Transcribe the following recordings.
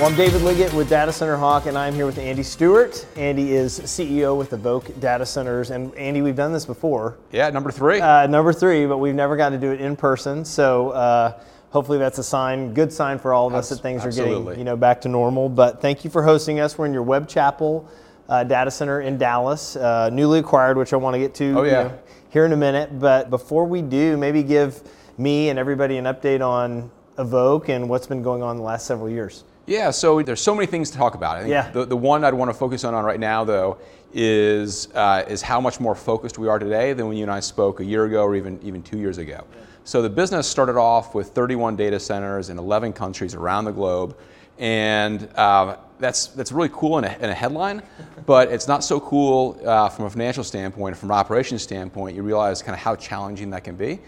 Well, I'm David Liggett with Data Center Hawk, and I'm here with Andy Stewart. Andy is CEO with Evoque Data Centers, and Andy, we've done this before. Yeah, number three. Uh, number three, but we've never got to do it in person. So uh, hopefully that's a sign, good sign for all of us Abs- that things are getting you know back to normal. But thank you for hosting us. We're in your Webb Chapel uh, data center in Dallas, uh, newly acquired, which I want to get to Oh, you know, here in a minute. But before we do, maybe give me and everybody an update on Evoque and what's been going on the last several years. Yeah, so there's so many things to talk about. I think Yeah. the, the one I'd want to focus on, on right now, though, is, uh, is how much more focused we are today than when you and I spoke a year ago or even, even two years ago. So the business started off with 31 data centers in 11 countries around the globe. And uh, that's, that's really cool in a, in a headline, but it's not so cool uh, from a financial standpoint, from an operations standpoint. You realize kind of how challenging that can be.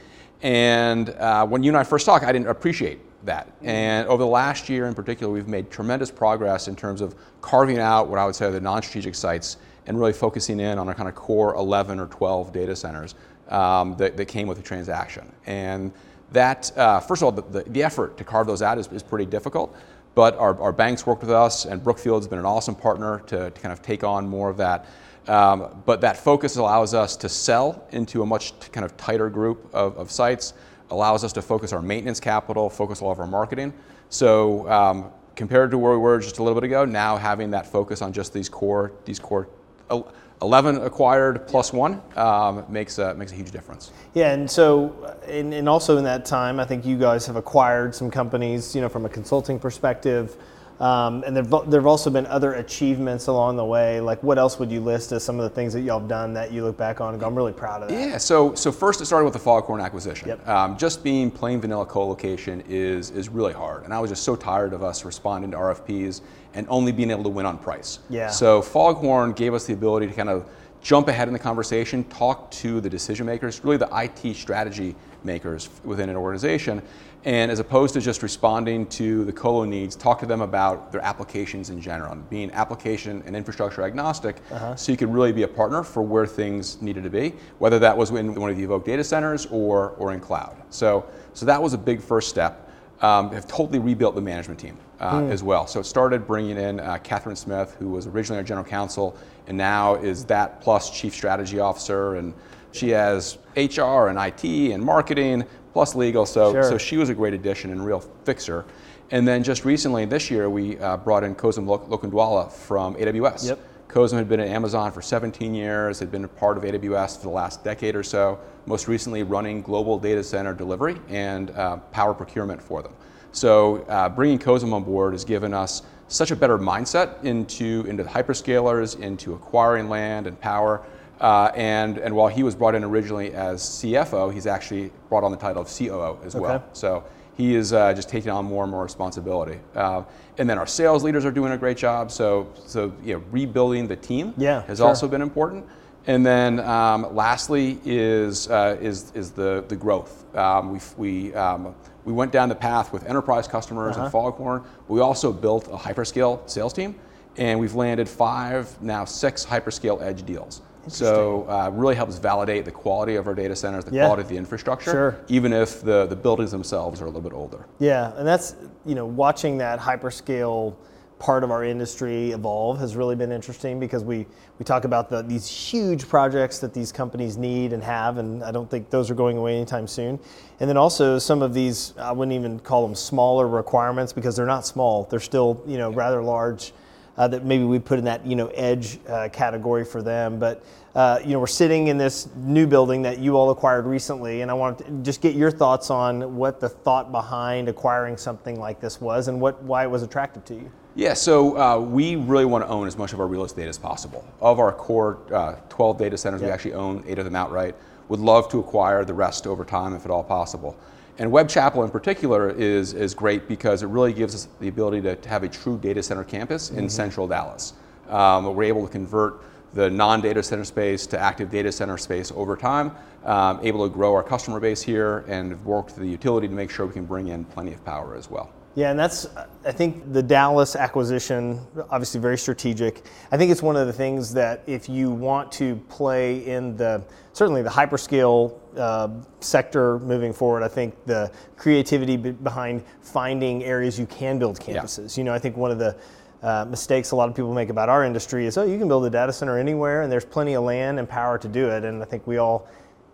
And uh, when you and I first talked, I didn't appreciate that. And over the last year in particular, we've made tremendous progress in terms of carving out what I would say are the non strategic sites and really focusing in on our kind of core 11 or 12 data centers um, that, that came with the transaction. And that, uh, first of all, the, the, the effort to carve those out is, is pretty difficult. But our, our banks worked with us, and Brookfield's been an awesome partner to, to kind of take on more of that. Um, but that focus allows us to sell into a much kind of tighter group of, of sites, allows us to focus our maintenance capital, focus all of our marketing. So um, compared to where we were just a little bit ago, now having that focus on just these core, these core el- 11 acquired plus one um, makes, a, makes a huge difference. Yeah, and so, and, and also in that time, I think you guys have acquired some companies, you know, from a consulting perspective. Um, and there've, there've also been other achievements along the way. Like, what else would you list as some of the things that y'all have done that you look back on and go, I'm really proud of that? Yeah, so so first it started with the Foghorn acquisition. Yep. Um, just being plain vanilla co-location is is really hard, and I was just so tired of us responding to RFPs and only being able to win on price. Yeah. So Foghorn gave us the ability to kind of jump ahead in the conversation, talk to the decision makers, really the IT strategy makers within an organization, and as opposed to just responding to the colo needs, talk to them about their applications in general, and being application and infrastructure agnostic, so you could really be a partner for where things needed to be, whether that was in one of the Evoque data centers or, or in cloud. So, so that was a big first step. Um, have totally rebuilt the management team uh, as well. So it started bringing in uh, Catherine Smith, who was originally our general counsel, and now is that plus chief strategy officer, and she has HR and IT and marketing plus legal. So, Sure. so she was a great addition and real fixer. And then just recently, this year, we uh, brought in Kozum Lok- Lokundwala from AWS. Yep. Kozum had been at Amazon for 17 years, had been a part of AWS for the last decade or so, most recently running global data center delivery and uh, power procurement for them. So uh, bringing Kozum on board has given us such a better mindset into, into the hyperscalers, into acquiring land and power. Uh, and, and while he was brought in originally as CFO, he's actually brought on the title of COO as well. Okay. So he is uh, just taking on more and more responsibility. Uh, and then our sales leaders are doing a great job. So, so you know, rebuilding the team Yeah, has sure. also been important. And then um, lastly is, uh, is, is the, the growth. Um, we, we, um, we went down the path with enterprise customers Uh-huh. and Foghorn. We also built a hyperscale sales team, and we've landed five, now six hyperscale edge deals. So uh, really helps validate the quality of our data centers, the Yeah. quality of the infrastructure, Sure. even if the, the buildings themselves are a little bit older. Yeah, and that's you know watching that hyperscale part of our industry evolve has really been interesting because we we talk about the these huge projects that these companies need and have, and I don't think those are going away anytime soon. And then also some of these I wouldn't even call them smaller requirements because they're not small; they're still you know rather large. Uh, that maybe we put in that you know edge uh, category for them, but uh, you know we're sitting in this new building that you all acquired recently, and I want to just get your thoughts on what the thought behind acquiring something like this was, and what why it was attractive to you. Yeah, so uh, we really want to own as much of our real estate as possible. Of our core uh, 12 data centers, we actually own eight of them outright. Would love to acquire the rest over time if at all possible. And Webb Chapel in particular is, is great because it really gives us the ability to, to have a true data center campus in central Dallas. Um, we're able to convert the non-data center space to active data center space over time, um, able to grow our customer base here and work with the utility to make sure we can bring in plenty of power as well. Yeah, and that's, I think the Dallas acquisition, obviously very strategic. I think it's one of the things that if you want to play in the, certainly the hyperscale uh, sector moving forward, I think the creativity behind finding areas you can build campuses. Yeah. You know, I think one of the uh, mistakes a lot of people make about our industry is, oh, you can build a data center anywhere and there's plenty of land and power to do it. And I think we all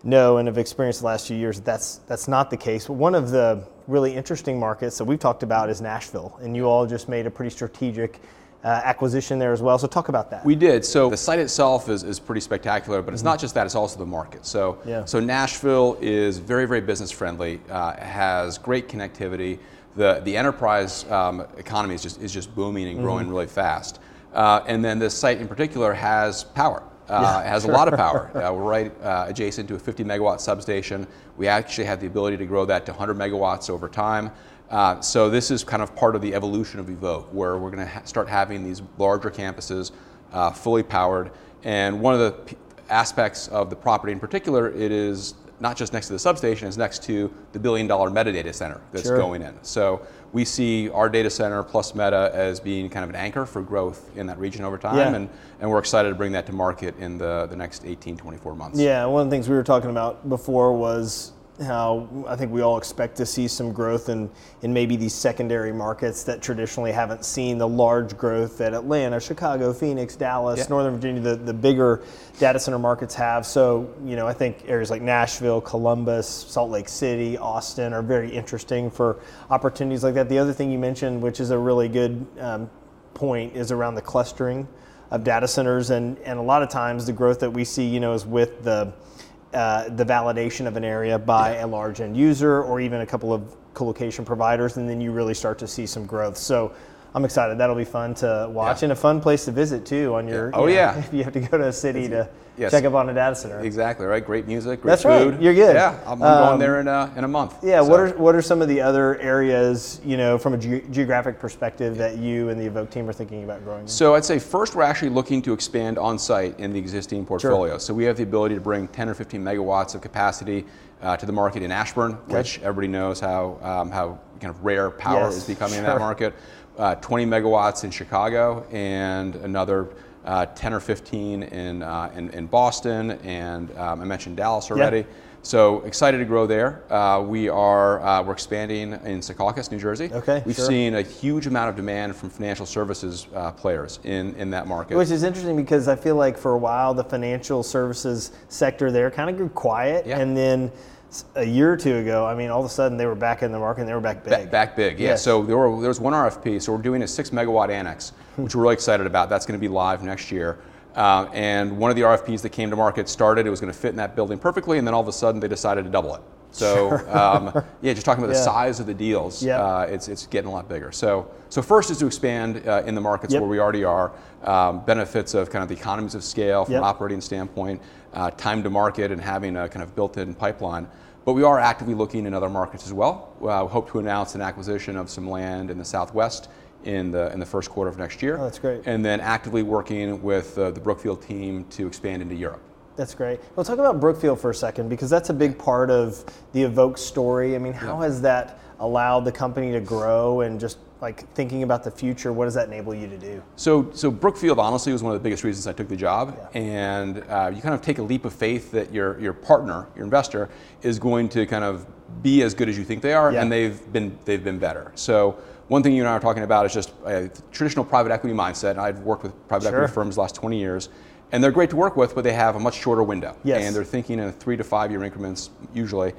know and have experienced the last few years that that's, that's not the case. But one of the really interesting markets that we've talked about is Nashville, and you all just made a pretty strategic uh, acquisition there as well. So talk about that. We did. So the site itself is, is pretty spectacular, but it's mm-hmm. not just that; it's also the market. So yeah. so Nashville is very very business friendly, uh, has great connectivity. The the enterprise um, economy is just is just booming and growing mm-hmm. really fast. Uh, and then this site in particular has power. Uh, yeah, it has sure. a lot of power. Uh, we're right uh, adjacent to a 50 megawatt substation. We actually have the ability to grow that to 100 megawatts over time. Uh, so this is kind of part of the evolution of Evoque, where we're going to ha- start having these larger campuses, uh, fully powered. And one of the p- aspects of the property in particular, it is not just next to the substation, it's next to the billion dollar Meta data center that's sure. going in. So we see our data center plus Meta as being kind of an anchor for growth in that region over time. Yeah. And, and we're excited to bring that to market in the, the next 18, 24 months. Yeah, one of the things we were talking about before was how I think we all expect to see some growth in, in maybe these secondary markets that traditionally haven't seen the large growth that Atlanta, Chicago, Phoenix, Dallas, yeah. Northern Virginia, the, the bigger data center markets have. So, you know, I think areas like Nashville, Columbus, Salt Lake City, Austin are very interesting for opportunities like that. The other thing you mentioned, which is a really good um, point, is around the clustering of data centers. And, and a lot of times the growth that we see, you know, is with the uh, the validation of an area by yeah. a large end user or even a couple of colocation providers, and then you really start to see some growth. So I'm excited. That'll be fun to watch yeah. and a fun place to visit too. On your oh you know, yeah, if you have to go to a city to yes. check up on a data center. Exactly right. Great music, great That's food. Right. You're good. Yeah, I'm, um, going there in a, in a month. Yeah. So. What are what are some of the other areas you know from a ge- geographic perspective yeah. that you and the Evoque team are thinking about growing? In? So I'd say first we're actually looking to expand on site in the existing portfolio. Sure. So we have the ability to bring 10 or 15 megawatts of capacity uh, to the market in Ashburn, okay. which everybody knows how um, how kind of rare power yes. is becoming sure. in that market. Uh, 20 megawatts in Chicago and another uh, 10 or 15 in, uh, in, in, Boston, and um, I mentioned Dallas already. So excited to grow there. Uh, we are uh, we're expanding in Secaucus, New Jersey. Okay, we've sure. seen a huge amount of demand from financial services uh, players in, in that market. Which is interesting because I feel like for a while the financial services sector there kind of grew quiet, yeah. and then a year or two ago, I mean, all of a sudden they were back in the market and they were back big. Back, back big, yeah. Yes. So there, were, there was one RFP. So we're doing a six megawatt annex, hmm. which we're really excited about. That's going to be live next year. Uh, and one of the RFPs that came to market started, it was going to fit in that building perfectly, and then all of a sudden they decided to double it. So sure. um, yeah, just talking about yeah. the size of the deals, yep. uh, it's, it's getting a lot bigger. So so first is to expand uh, in the markets yep. where we already are, um, benefits of kind of the economies of scale from yep. an operating standpoint, uh, time to market, and having a kind of built-in pipeline. But we are actively looking in other markets as well. Uh, we hope to announce an acquisition of some land in the Southwest in the in the first quarter of next year. Oh, that's great. And then actively working with uh, the Brookfield team to expand into Europe. That's great. We'll talk about Brookfield for a second because that's a big part of the Evoque story. I mean, how yeah. has that allowed the company to grow and just like thinking about the future, what does that enable you to do? So, so Brookfield honestly was one of the biggest reasons I took the job, yeah. and uh, you kind of take a leap of faith that your your partner, your investor, is going to kind of be as good as you think they are, yeah. and they've been they've been better. So. One thing you and I are talking about is just a traditional private equity mindset. I've worked with private sure. equity firms the last 20 years, and they're great to work with, but they have a much shorter window. Yes. And they're thinking in three to five year increments usually.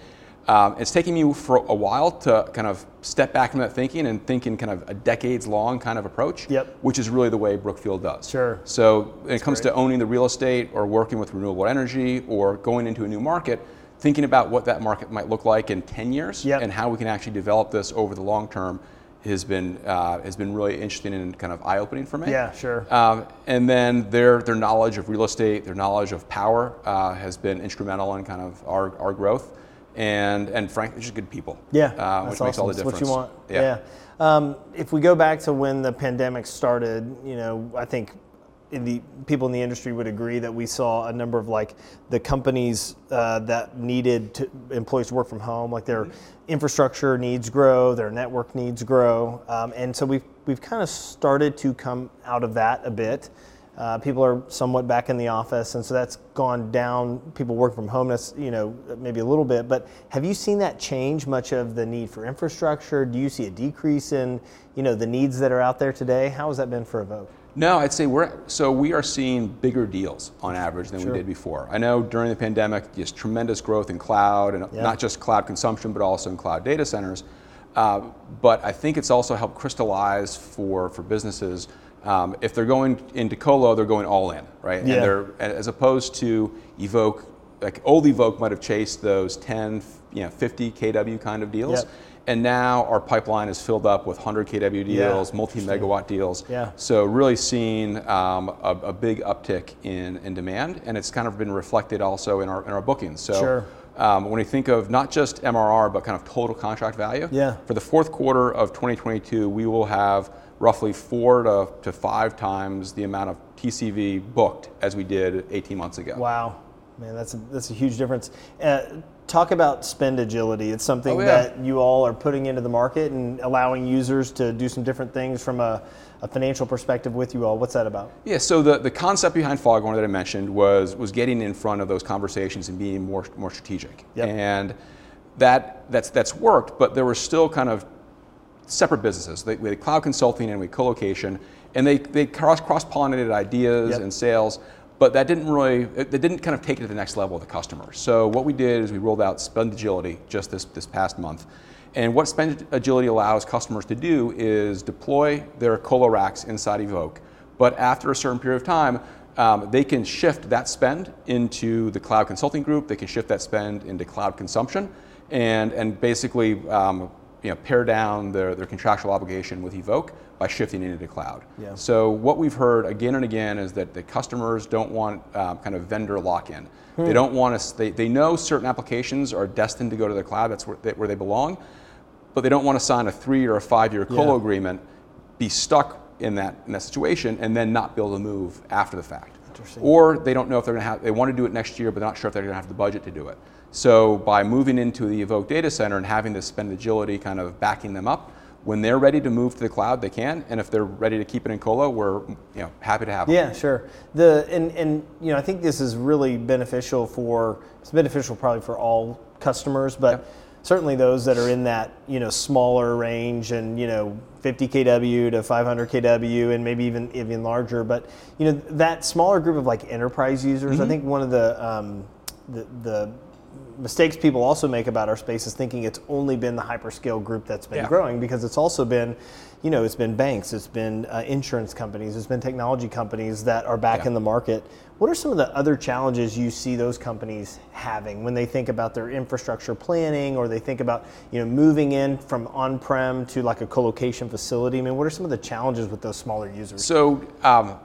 Um, it's taking me for a while to kind of step back from that thinking and think in kind of a decades long kind of approach, yep. which is really the way Brookfield does. Sure. So when That's it comes great. to owning the real estate or working with renewable energy or going into a new market, thinking about what that market might look like in 10 years yep. and how we can actually develop this over the long term has been uh, has been really interesting and kind of eye opening for me. Yeah, sure. Um, and then their their knowledge of real estate, their knowledge of power uh, has been instrumental in kind of our, our growth and and frankly, just good people. Yeah, uh, which awesome. makes all the difference. That's what you want. Yeah. yeah. Um, if we go back to when the pandemic started, you know, I think in the people in the industry would agree that we saw a number of like the companies uh, that needed to, employees to work from home, like their infrastructure needs grow, their network needs grow, um, and so we've we've kind of started to come out of that a bit. Uh, people are somewhat back in the office, and so that's gone down. People work from home. That's you know maybe a little bit, but have you seen that change much of the need for infrastructure? Do you see a decrease in you know the needs that are out there today? How has that been for Evoque? No, I'd say we're so we are seeing bigger deals on average than Sure. we did before. I know during the pandemic, just tremendous growth in cloud, and Yeah. not just cloud consumption, but also in cloud data centers. Uh, but I think it's also helped crystallize for for businesses. Um, if they're going into colo, they're going all in, right? Yeah. And they're as opposed to Evoque, like old Evoque might have chased those 10, you know, 50 kW kind of deals. Yep. And now our pipeline is filled up with 100 kW Yeah, deals, multi-megawatt deals. Yeah. So really seeing um, a, a big uptick in, in demand, and it's kind of been reflected also in our, in our bookings. So Sure. um, when we think of not just MRR, but kind of total contract value, Yeah. for the fourth quarter of 2022, we will have roughly four to, to five times the amount of TCV booked as we did 18 months ago. Wow, man, that's a, that's a huge difference. Uh, talk about spend agility. It's something Oh, yeah. that you all are putting into the market and allowing users to do some different things from a, a financial perspective with you all. What's that about? Yeah, so the, the concept behind Foghorn that I mentioned was was getting in front of those conversations and being more more strategic. Yep. And that that's that's worked, but there were still kind of separate businesses. They, we had cloud consulting and we had co-location, and they they cross cross pollinated ideas Yep. and sales, but that didn't really they didn't kind of take it to the next level of the customer. So what we did is we rolled out Spend Agility just this this past month. And what Spend Agility allows customers to do is deploy their colo racks inside Evoque, but after a certain period of time, um, they can shift that spend into the cloud consulting group. They can shift that spend into cloud consumption, and and basically um, you know pare down their, their contractual obligation with Evoque by shifting into the cloud. Yeah. So what we've heard again and again is that the customers don't want um, kind of vendor lock-in. They don't want us. They, they know certain applications are destined to go to the cloud. That's where they, where they belong, but they don't want to sign a three or a five-year colo Yeah. agreement, be stuck in that in that situation, and then not be able to move after the fact. Or they don't know if they're going to have. They want to do it next year, but they're not sure if they're going to have the budget to do it. So by moving into the Evoque data center and having this spend agility kind of backing them up, when they're ready to move to the cloud, they can. And if they're ready to keep it in colo, we're you know happy to have them. Yeah, sure. The and and you know I think this is really beneficial for it's beneficial probably for all customers, but certainly those that are in that you know smaller range and you know 50 kW to 500 kW and maybe even even larger. But you know that smaller group of like enterprise users, I think one of the um, the, the mistakes people also make about our space is thinking it's only been the hyperscale group that's been Yeah. growing because it's also been you know it's been banks it's been uh, insurance companies it's been technology companies that are back Yeah. in the market what are some of the other challenges you see those companies having when they think about their infrastructure planning or they think about you know moving in from on-prem to like a co-location facility i mean what are some of the challenges with those smaller users So um,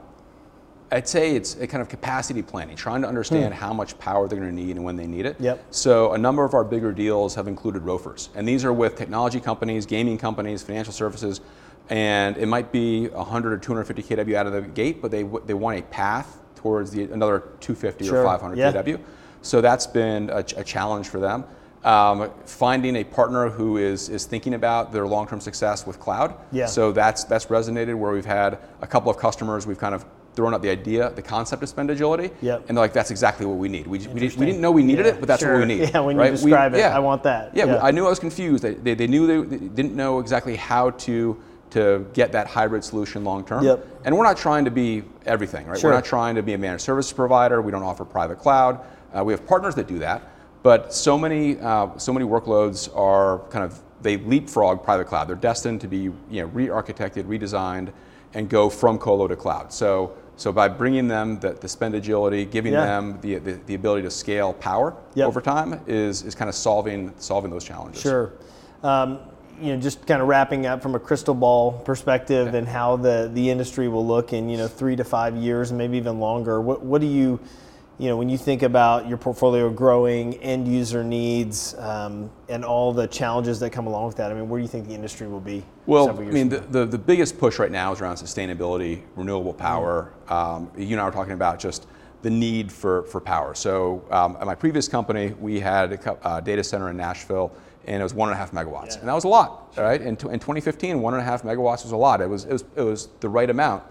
I'd say it's a kind of capacity planning, trying to understand how much power they're going to need and when they need it. Hmm. Yep. So a number of our bigger deals have included ROFRs, and these are with technology companies, gaming companies, financial services, and it might be 100 or 250 kW out of the gate, but they they want a path towards the another 250 Sure. or 500 Yeah. kW. So that's been a, ch- a challenge for them. Um, finding a partner who is, is thinking about their long-term success with cloud. Yeah. So that's that's resonated where we've had a couple of customers we've kind of thrown out the idea, the concept of spend agility, Yep. and they're like, that's exactly what we need. We, we, didn't, we didn't know we needed Yeah, it, but that's sure. what we need. Yeah, when you right? We- describe it, I want that. Yeah, Yeah. I knew I was confused. They, they, they knew they, they didn't know exactly how to to get that hybrid solution long term. Yep. And we're not trying to be everything, right? Sure. We're not trying to be a managed service provider. We don't offer private cloud. Uh, we have partners that do that, but so many uh, so many workloads are kind of they leapfrog private cloud. They're destined to be you know re-architected, redesigned, and go from colo to cloud. So so by bringing them the, the spend agility, giving Yeah. them the, the, the ability to scale power Yep. over time is, is kind of solving solving those challenges. Sure. Um, you know, just kind of wrapping up from a crystal ball perspective and how the, the industry will look in, you know, three to five years and maybe even longer. What, what do you, you know, when you think about your portfolio growing, end user needs, um, and all the challenges that come along with that, I mean, where do you think the industry will be? Well, I mean, the, the, the biggest push right now is around sustainability, renewable power. Um, you and I were talking about just the need for, for power. So um, at my previous company, we had a uh, data center in Nashville, and it was one and a half megawatts, Yeah. and that was a lot, right? In, t- in 2015, one and a half megawatts was a lot. It was, it was, it was the right amount.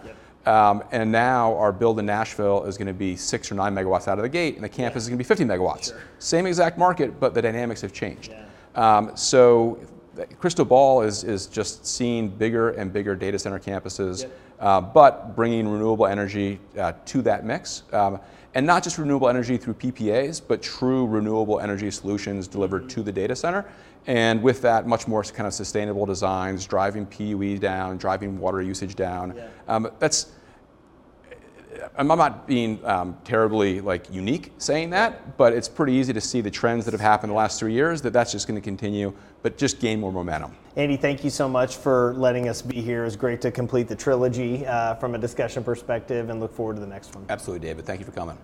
Um, and now our build in Nashville is going to be six or nine megawatts out of the gate, and the campus is going to be 50 megawatts. Same exact market, but the dynamics have changed. Um, so Crystal Ball is, is just seeing bigger and bigger data center campuses, uh, but bringing renewable energy uh, to that mix. Um, and not just renewable energy through PPAs, but true renewable energy solutions delivered to the data center. And with that, much more kind of sustainable designs, driving PUE down, driving water usage down. Um, that's I'm not being um, terribly like unique saying that, but it's pretty easy to see the trends that have happened the last three years that that's just going to continue, but just gain more momentum. Andy, thank you so much for letting us be here. It's great to complete the trilogy uh, from a discussion perspective and look forward to the next one. Absolutely, David. Thank you for coming.